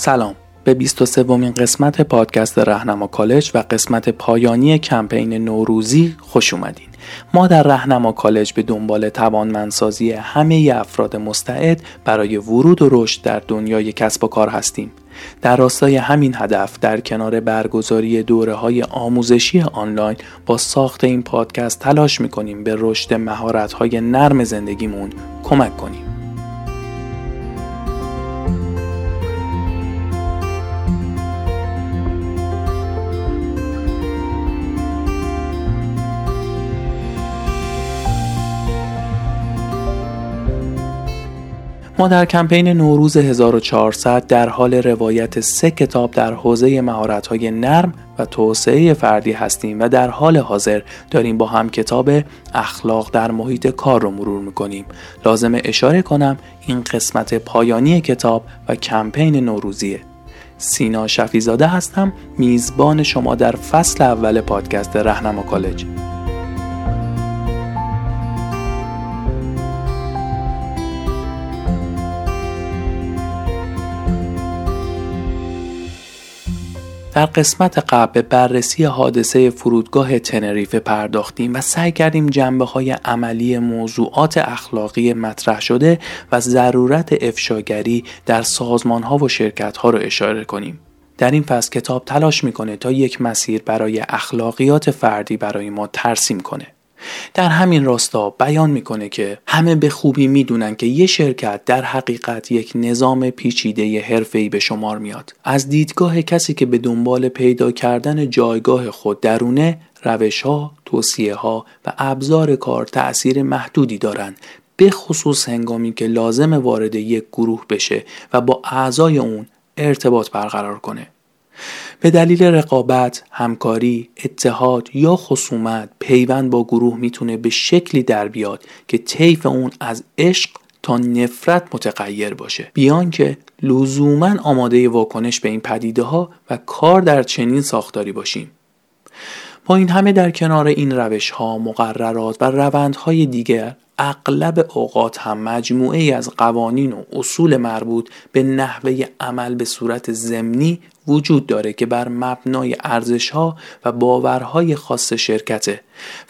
سلام. به 23 ومین قسمت پادکست رهنما کالج و قسمت پایانی کمپین نوروزی خوش اومدین. ما در رهنما کالج به دنبال توانمندسازی همه افراد مستعد برای ورود و رشد در دنیای کسب و کار هستیم. در راستای همین هدف در کنار برگزاری دوره های آموزشی آنلاین با ساخت این پادکست تلاش می‌کنیم به رشد مهارت های نرم زندگیمون کمک کنیم. ما در کمپین نوروز 1400 در حال روایت سه کتاب در حوزه مهارت‌های نرم و توسعه فردی هستیم و در حال حاضر داریم با هم کتاب اخلاق در محیط کار رو مرور می‌کنیم. لازم اشاره کنم این قسمت پایانی کتاب و کمپین نوروزیه. سینا شفیزاده هستم میزبان شما در فصل اول پادکست رهنما کالج. در قسمت قبل به بررسی حادثه فرودگاه تنریفه پرداختیم و سعی کردیم جنبه های عملی موضوعات اخلاقی مطرح شده و ضرورت افشاگری در سازمان ها و شرکت ها را اشاره کنیم. در این فصل کتاب تلاش می‌کنه تا یک مسیر برای اخلاقیات فردی برای ما ترسیم کنه. در همین راستا بیان می‌کنه که همه به خوبی می‌دونن که یه شرکت در حقیقت یک نظام پیچیده حرفه‌ای به شمار میاد. از دیدگاه کسی که به دنبال پیدا کردن جایگاه خود درونه روش ها، توصیه ها و ابزار کار تأثیر محدودی دارند به خصوص هنگامی که لازم وارد یک گروه بشه و با اعضای اون ارتباط برقرار کنه. به دلیل رقابت، همکاری، اتحاد یا خصومت پیوند با گروه می‌تونه به شکلی در بیاد که طیف اون از عشق تا نفرت متغیر باشه. بیان که لزوما آماده واکنش به این پدیده ها و کار در چنین ساختاری باشیم. با این همه در کنار این روش ها مقررات و روندهای دیگر اغلب اوقات هم مجموعه ای از قوانین و اصول مربوط به نحوه عمل به صورت زمینی وجود داره که بر مبنای ارزش ها و باورهای خاص شرکته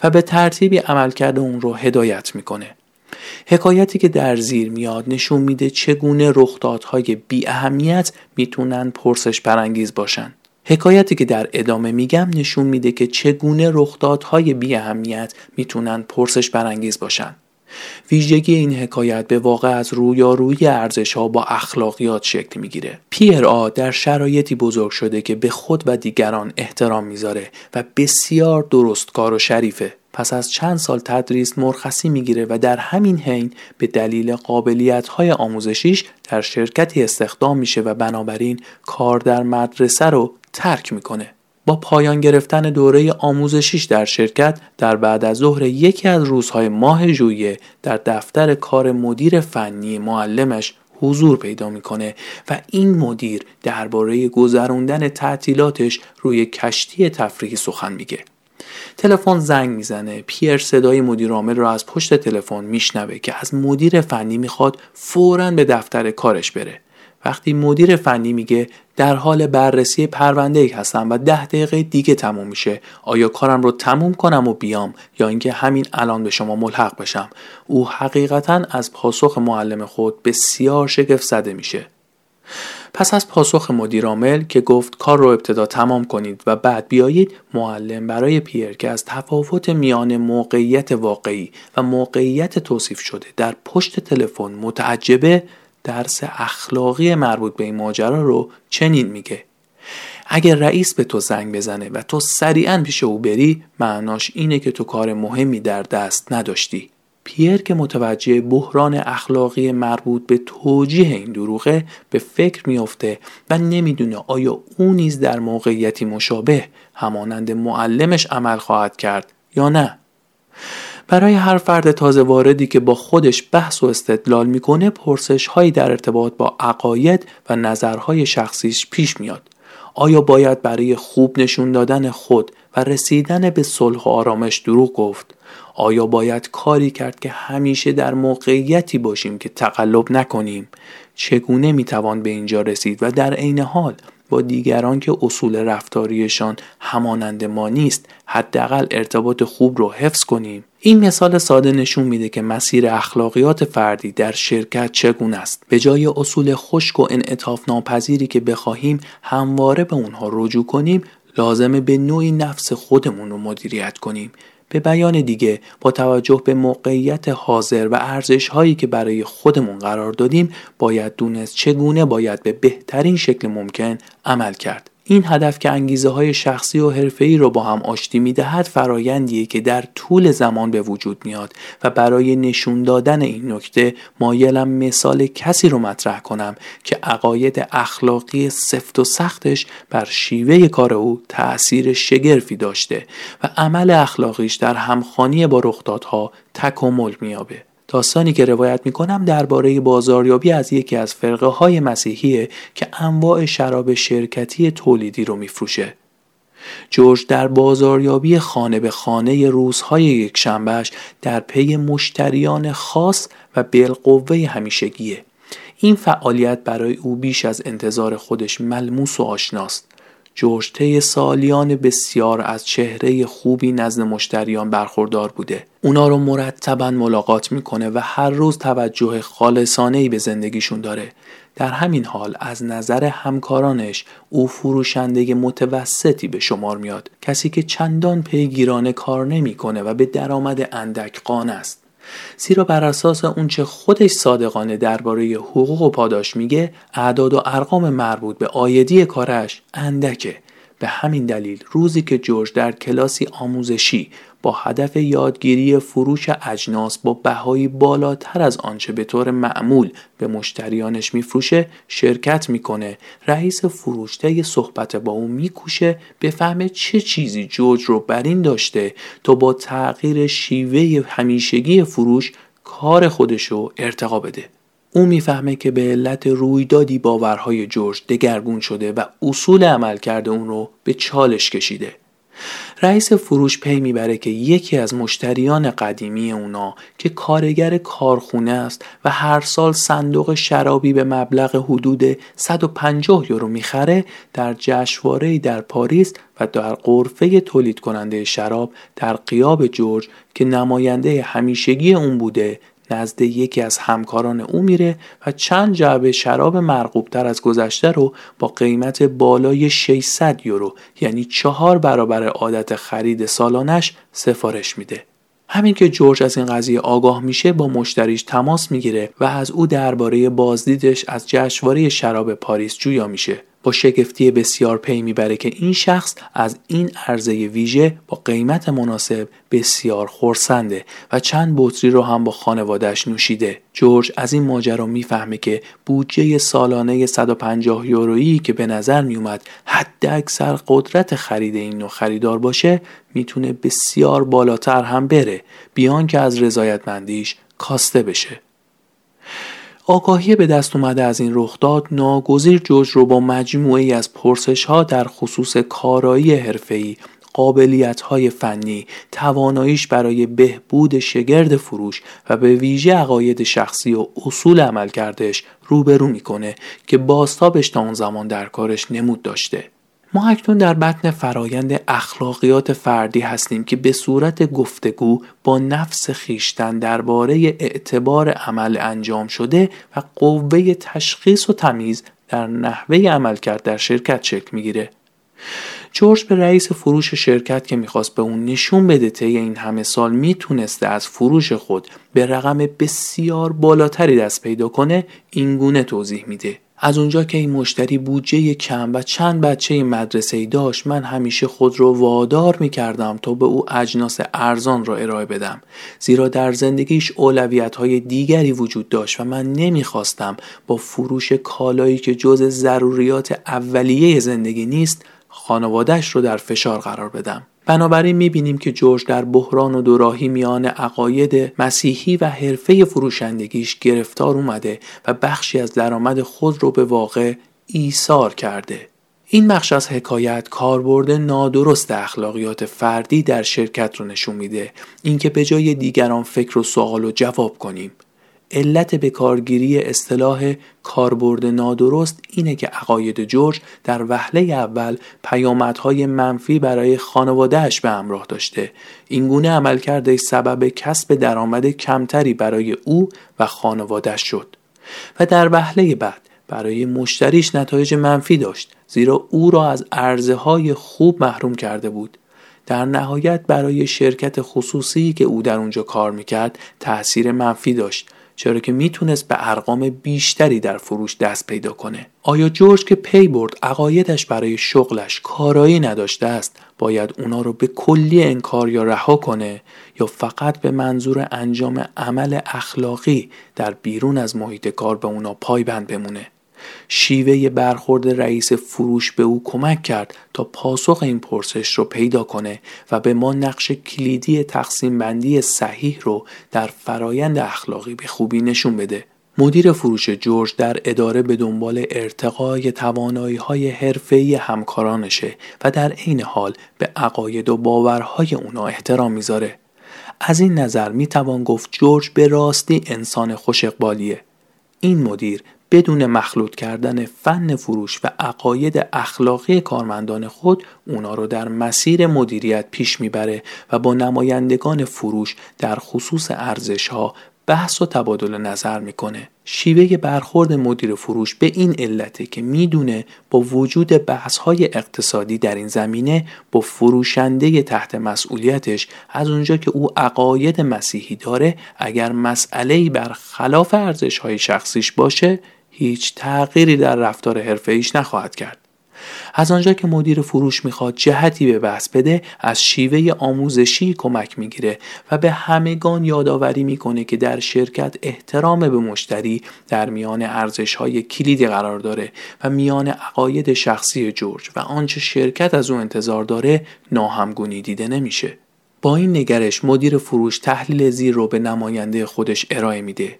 و به ترتیبی عملکرد اون رو هدایت می‌کنه. حکایتی که در زیر میاد نشون میده چگونه رخدادهای بی اهمیت می‌تونن پرسش پرانگیز باشن. حکایتی که در ادامه میگم نشون میده که چگونه رخدادهای بی اهمیت می‌تونن پرسش برانگیز باشن. ویژگی این حکایت به واقع از رویارویی ارزش ها با اخلاقیات شکل می‌گیره. پیر آ در شرایطی بزرگ شده که به خود و دیگران احترام می‌ذاره و بسیار درستکار و شریفه. پس از چند سال تدریس مرخصی می‌گیره و در همین حین به دلیل قابلیت های آموزشیش در شرکتی استخدام میشه و بنابراین کار در مدرسه رو ترک می‌کنه. با پایان گرفتن دوره آموزشیش در شرکت در بعد از ظهر یکی از روزهای ماه ژوئیه در دفتر کار مدیر فنی معلمش حضور پیدا می‌کنه و این مدیر درباره گذروندن تعطیلاتش روی کشتی تفریحی سخن میگه. تلفن زنگ می‌زنه. پیر صدای مدیر عامل را از پشت تلفن میشنوه که از مدیر فنی می‌خواد فورا به دفتر کارش بره. وقتی مدیر فنی میگه در حال بررسی پرونده ای هستم و ده دقیقه دیگه تموم میشه. آیا کارم رو تموم کنم و بیام یا اینکه همین الان به شما ملحق بشم؟ او حقیقتا از پاسخ معلم خود بسیار شگفت زده میشه. پس از پاسخ مدیرعامل که گفت کار رو ابتدا تمام کنید و بعد بیایید معلم برای پیر که از تفاوت میان موقعیت واقعی و موقعیت توصیف شده در پشت تلفن متعجبه درس اخلاقی مربوط به این ماجرا رو چنین میگه. اگر رئیس به تو زنگ بزنه و تو سریعا پیش او بری معناش اینه که تو کار مهمی در دست نداشتی. پیر که متوجه بحران اخلاقی مربوط به توجیه این دروغه به فکر میافته و نمی‌دونه آیا او نیز در موقعیتی مشابه همانند معلمش عمل خواهد کرد یا نه. برای هر فرد تازه واردی که با خودش بحث و استدلال می‌کنه پرسش هایی در ارتباط با عقاید و نظرهای شخصیش پیش میاد. آیا باید برای خوب نشون دادن خود و رسیدن به صلح و آرامش دروغ گفت؟ آیا باید کاری کرد که همیشه در موقعیتی باشیم که تقلب نکنیم؟ چگونه می‌توان به اینجا رسید و در عین حال با دیگران که اصول رفتاریشان همانند ما نیست حداقل ارتباط خوب رو حفظ کنیم؟ این مثال ساده نشون میده که مسیر اخلاقیات فردی در شرکت چگونه است. به جای اصول خشک و انعطاف ناپذیری که بخواهیم همواره به اونها رجوع کنیم لازمه به نوعی نفس خودمون رو مدیریت کنیم. به بیان دیگه با توجه به موقعیت حاضر و ارزش هایی که برای خودمون قرار دادیم باید دونست چگونه باید به بهترین شکل ممکن عمل کرد. این هدف که انگیزه های شخصی و حرفه‌ای رو با هم آشتی می‌دهد فرایندیه که در طول زمان به وجود میاد و برای نشون دادن این نکته مایلم مثال کسی رو مطرح کنم که عقاید اخلاقی سفت و سختش بر شیوه کار او تأثیر شگرفی داشته و عمل اخلاقیش در همخانی با رخدادها تکامل میابه داستانی که روایت می‌کنم درباره بازاریابی از یکی از فرقه های مسیحیه که انواع شراب شرکتی تولیدی رو میفروشه. جورج در بازاریابی خانه به خانه روزهای یک شنبهش در پی مشتریان خاص و بالقوه همیشگیه. این فعالیت برای او بیش از انتظار خودش ملموس و آشناست. جورج طی سالیان بسیار از چهره خوبی نزد مشتریان برخوردار بوده. اونا رو مرتبا ملاقات می‌کنه و هر روز توجه خالصانه به زندگیشون داره. در همین حال از نظر همکارانش او فروشنده متوسطی به شمار میاد. کسی که چندان پیگیرانه کار نمی‌کنه و به درآمد اندک قانه است. زیرا بر اساس اونچه خودش صادقانه درباره حقوق و پاداش میگه اعداد و ارقام مربوط به آیدی کارش اندکه. به همین دلیل روزی که جورج در کلاسی آموزشی با هدف یادگیری فروش اجناس با بهایی بالاتر از آنچه به طور معمول به مشتریانش میفروشه شرکت می‌کنه. رئیس فروشته صحبت با او میکوشه بفهمه چه چیزی جورج رو بر این داشته تا با تغییر شیوه همیشگی فروش کار خودشو ارتقا بده. او می‌فهمه که به علت رویدادی باورهای جورج دگرگون شده و اصول عمل کرده اون رو به چالش کشیده. رئیس فروش پی می‌بره که یکی از مشتریان قدیمی اونا که کارگر کارخونه است و هر سال صندوق شرابی به مبلغ حدود 150 یورو می‌خره در جشنواره در پاریس و در قرفه تولید کننده شراب در قیاب جورج که نماینده همیشگی اون بوده نزد یکی از همکاران او میره و چند جعبه شراب مرغوبتر از گذشته رو با قیمت بالای 600 یورو یعنی چهار برابر عادت خرید سالانش سفارش میده. همین که جورج از این قضیه آگاه میشه با مشتریش تماس می‌گیره و از او درباره بازدیدش از جشنواره شراب پاریس جویا میشه با شگفتی بسیار پی می‌بره که این شخص از این عرضه ویژه با قیمت مناسب بسیار خورسنده و چند بطری رو هم با خانوادهش نوشیده. جورج از این ماجرا می‌فهمه که بودجه سالانه 150 یورویی که به نظر میومد حد اکثر قدرت خرید این نوع خریدار باشه می‌تونه بسیار بالاتر هم بره بیان که از رضایتمندیش کاسته بشه. آگاهی به دست اومده از این رخداد ناگزیر جورج رو با مجموعی از پرسش ها در خصوص کارایی حرفه‌ای قابلیت های فنی، تواناییش برای بهبود شگرد فروش و به ویژه عقاید شخصی و اصول عمل کردش روبرو می‌کنه که باستابش تا اون زمان در کارش نمود داشته. ما اکنون در بطن فرایند اخلاقیات فردی هستیم که به صورت گفتگو با نفس خیشتن درباره اعتبار عمل انجام شده و قوه تشخیص و تمیز در نحوه عمل کرد در شرکت شکل می‌گیره. جورج به رئیس فروش شرکت که می‌خواست به اون نشون بده طی این همه سال می‌تونسته از فروش خود به رقم بسیار بالاتری دست پیدا کنه اینگونه توضیح میده از اونجا که این مشتری بودجه کم و چند بچه مدرسه ای داشت من همیشه خود رو وادار می کردم تا به او اجناس ارزان را ارائه بدم. زیرا در زندگیش اولویت های دیگری وجود داشت و من نمی‌خواستم با فروش کالایی که جز ضروریات اولیه زندگی نیست خانوادهش رو در فشار قرار بدم. بنابراین می‌بینیم که جورج در بحران و دوراهی میان عقاید مسیحی و حرفه فروشندگیش گرفتار اومده و بخشی از درآمد خود رو به واقع ایثار کرده. این بخش از حکایت کاربرد نادرست اخلاقیات فردی در شرکت رو نشون میده. اینکه به جای دیگران فکر و سوال و جواب کنیم. علت به کارگیری اصطلاح کاربرد نادرست اینه که عقاید جورج در وهله اول پیامدهای منفی برای خانوادهش به همراه داشته. اینگونه عمل کرده سبب کسب درآمد کمتری برای او و خانوادهش شد. و در وهله بعد برای مشتریش نتایج منفی داشت زیرا او را از عرضه های خوب محروم کرده بود. در نهایت برای شرکت خصوصی که او در اونجا کار می‌کرد تأثیر منفی داشت. چرا که می‌تونست به ارقام بیشتری در فروش دست پیدا کنه. آیا جورج که پی برد عقایدش برای شغلش کارایی نداشته است باید اونا رو به کلی انکار یا رها کنه یا فقط به منظور انجام عمل اخلاقی در بیرون از محیط کار به اونا پایبند بمونه؟ شیوه برخورد رئیس فروش به او کمک کرد تا پاسخ این پرسش رو پیدا کنه و به ما نقش کلیدی تقسیم بندی صحیح رو در فرایند اخلاقی به خوبی نشون بده. مدیر فروش جورج در اداره به دنبال ارتقای توانایی های حرفه‌ای همکارانشه و در عین حال به عقاید و باورهای اونا احترام می‌ذاره. از این نظر می‌توان گفت جورج به راستی انسان خوش اقبالیه. این مدیر بدون مخلوط کردن فن فروش و عقاید اخلاقی کارمندان خود اونا رو در مسیر مدیریت پیش می‌بره و با نمایندگان فروش در خصوص ارزش ها بحث و تبادل نظر می‌کنه شیوه برخورد مدیر فروش به این علته که می‌دونه با وجود بحث های اقتصادی در این زمینه با فروشنده تحت مسئولیتش از اونجا که او عقاید مسیحی داره اگر مسئله بر خلاف ارزش های شخصیش باشه هیچ تغییری در رفتار حرفه نخواهد کرد. از آنجا که مدیر فروش می‌خواد جهتی به بحث بده از شیوه آموزشی کمک می‌گیره و به همگان یادآوری می‌کنه که در شرکت احترام به مشتری در میان ارزش های کلیدی قرار داره و میان عقاید شخصی جورج و آنچه شرکت از او انتظار داره ناهمگونی دیده نمیشه. با این نگرش مدیر فروش تحلیل زیر رو به نماینده خودش ارائه میده.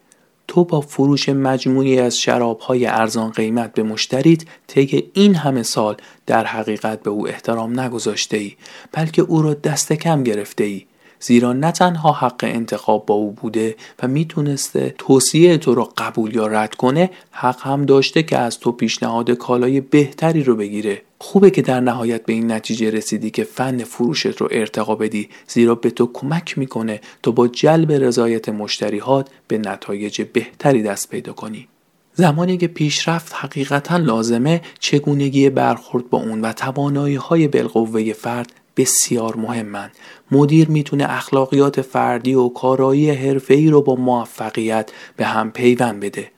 تو با فروش مجموعی از شرابهای ارزان قیمت به مشتریت طی این همه سال در حقیقت به او احترام نگذاشته ای بلکه او را دست کم گرفته ای. زیرا نه تنها حق انتخاب با او بوده و می‌تونسته توصیه تو رو قبول یا رد کنه حق هم داشته که از تو پیشنهاد کالای بهتری رو بگیره. خوبه که در نهایت به این نتیجه رسیدی که فن فروشت رو ارتقا بدی زیرا به تو کمک می‌کنه تو با جلب رضایت مشتریهات به نتایج بهتری دست پیدا کنی. زمانی که پیشرفت حقیقتا لازمه چگونگی برخورد با اون و توانایی های بالقوه فرد بسیار مهمند مدیر می‌تونه اخلاقیات فردی و کارایی حرفه‌ای رو با موفقیت به هم پیوند بده.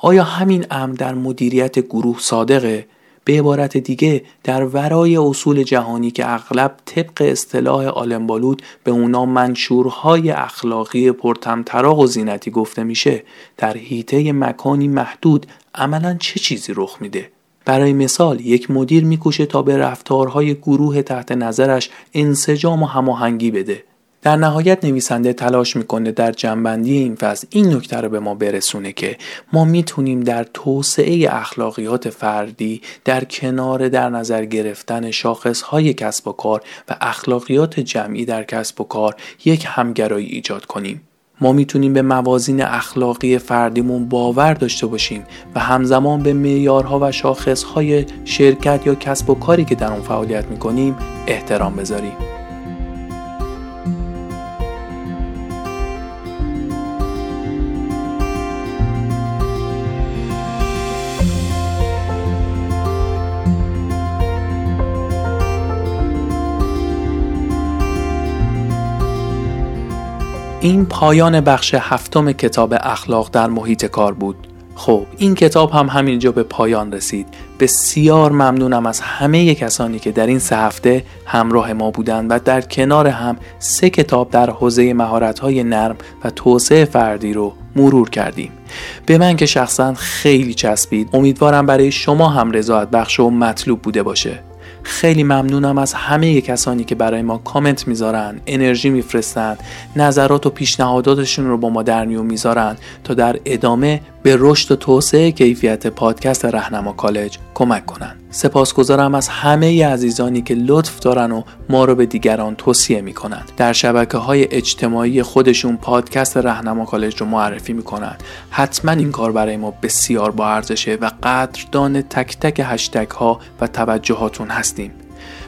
آیا همین امر در مدیریت گروه صادقه؟ به عبارت دیگه در ورای اصول جهانی که اغلب طبق اصطلاح آلمبالود به اونا منشورهای اخلاقی پرتمطراق و زینتی گفته میشه در حیطه مکانی محدود عملا چه چیزی رخ میده؟ برای مثال یک مدیر میکوشه تا به رفتارهای گروه تحت نظرش انسجام و هماهنگی بده. در نهایت نویسنده تلاش می‌کنه در جنبندی این فصل این نکته رو به ما برسونه که ما می‌تونیم در توسعه اخلاقیات فردی در کنار در نظر گرفتن شاخصهای کسب و کار و اخلاقیات جمعی در کسب و کار یک همگرایی ایجاد کنیم. ما می‌تونیم به موازین اخلاقی فردیمون باور داشته باشیم و همزمان به معیارها و شاخصهای شرکت یا کسب و کاری که در اون فعالیت می‌کنیم احترام بذاریم. این پایان بخش هفتم کتاب اخلاق در محیط کار بود. خب این کتاب هم همینجا به پایان رسید. بسیار ممنونم از همه کسانی که در این سه هفته همراه ما بودند و در کنار هم سه کتاب در حوزه مهارت‌های نرم و توسعه فردی رو مرور کردیم. به من که شخصا خیلی چسبید امیدوارم برای شما هم رضایت بخش و مطلوب بوده باشه. خیلی ممنونم از همه کسانی که برای ما کامنت می‌ذارن انرژی میفرستند نظرات و پیشنهاداتشون رو با ما در میون می‌ذارن تا در ادامه به رشد و توسعه کیفیت پادکست رهنما کالج کمک کنند سپاسگزارم از همه عزیزانی که لطف دارن و ما رو به دیگران توصیه می‌کنن در شبکه های اجتماعی خودشون پادکست رهنما کالج رو معرفی می‌کنن حتما این کار برای ما بسیار با ارزشه و قدردان تک تک هشتگ ها و توجهاتون هستیم.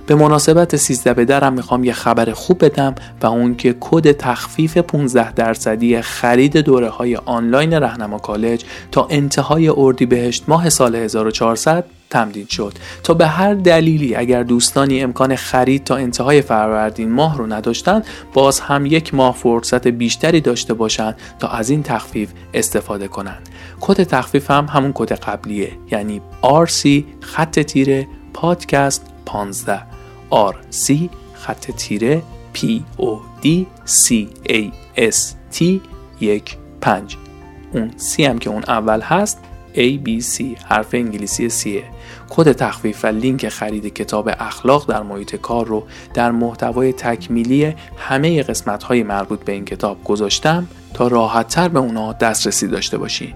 به مناسبت 13 به درم می‌خوام یه خبر خوب بدم و اون که کد تخفیف 15 درصدی خرید دوره های آنلاین رهنما کالج تا انتهای اردیبهشت ماه سال 1400 تمدید شد. تا به هر دلیلی اگر دوستانی امکان خرید تا انتهای فروردین ماه رو نداشتن باز هم یک ماه فرصت بیشتری داشته باشند تا از این تخفیف استفاده کنند. کد تخفیف هم همون کد قبلیه یعنی RC خط تیره پادکست 15 RC خط تیره P O D C A S T یک پنج. اون C هم که اون اول هست A B C حرف انگلیسی C کد تخفیف و لینک خرید کتاب اخلاق در محیط کار رو در محتوای تکمیلی همه قسمت های مربوط به این کتاب گذاشتم تا راحتتر به اونا دسترسی داشته باشین.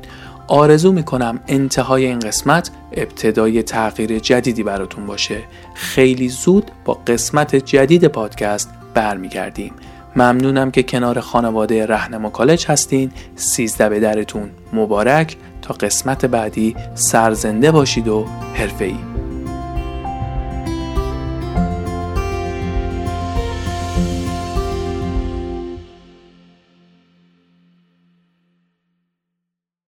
آرزو می‌کنم انتهای این قسمت ابتدای تغییر جدیدی براتون باشه. خیلی زود با قسمت جدید پادکست برمیگردیم. ممنونم که کنار خانواده رهنما کالج هستین. سیزده به درتون مبارک. تا قسمت بعدی سرزنده باشید و حرفه‌ای.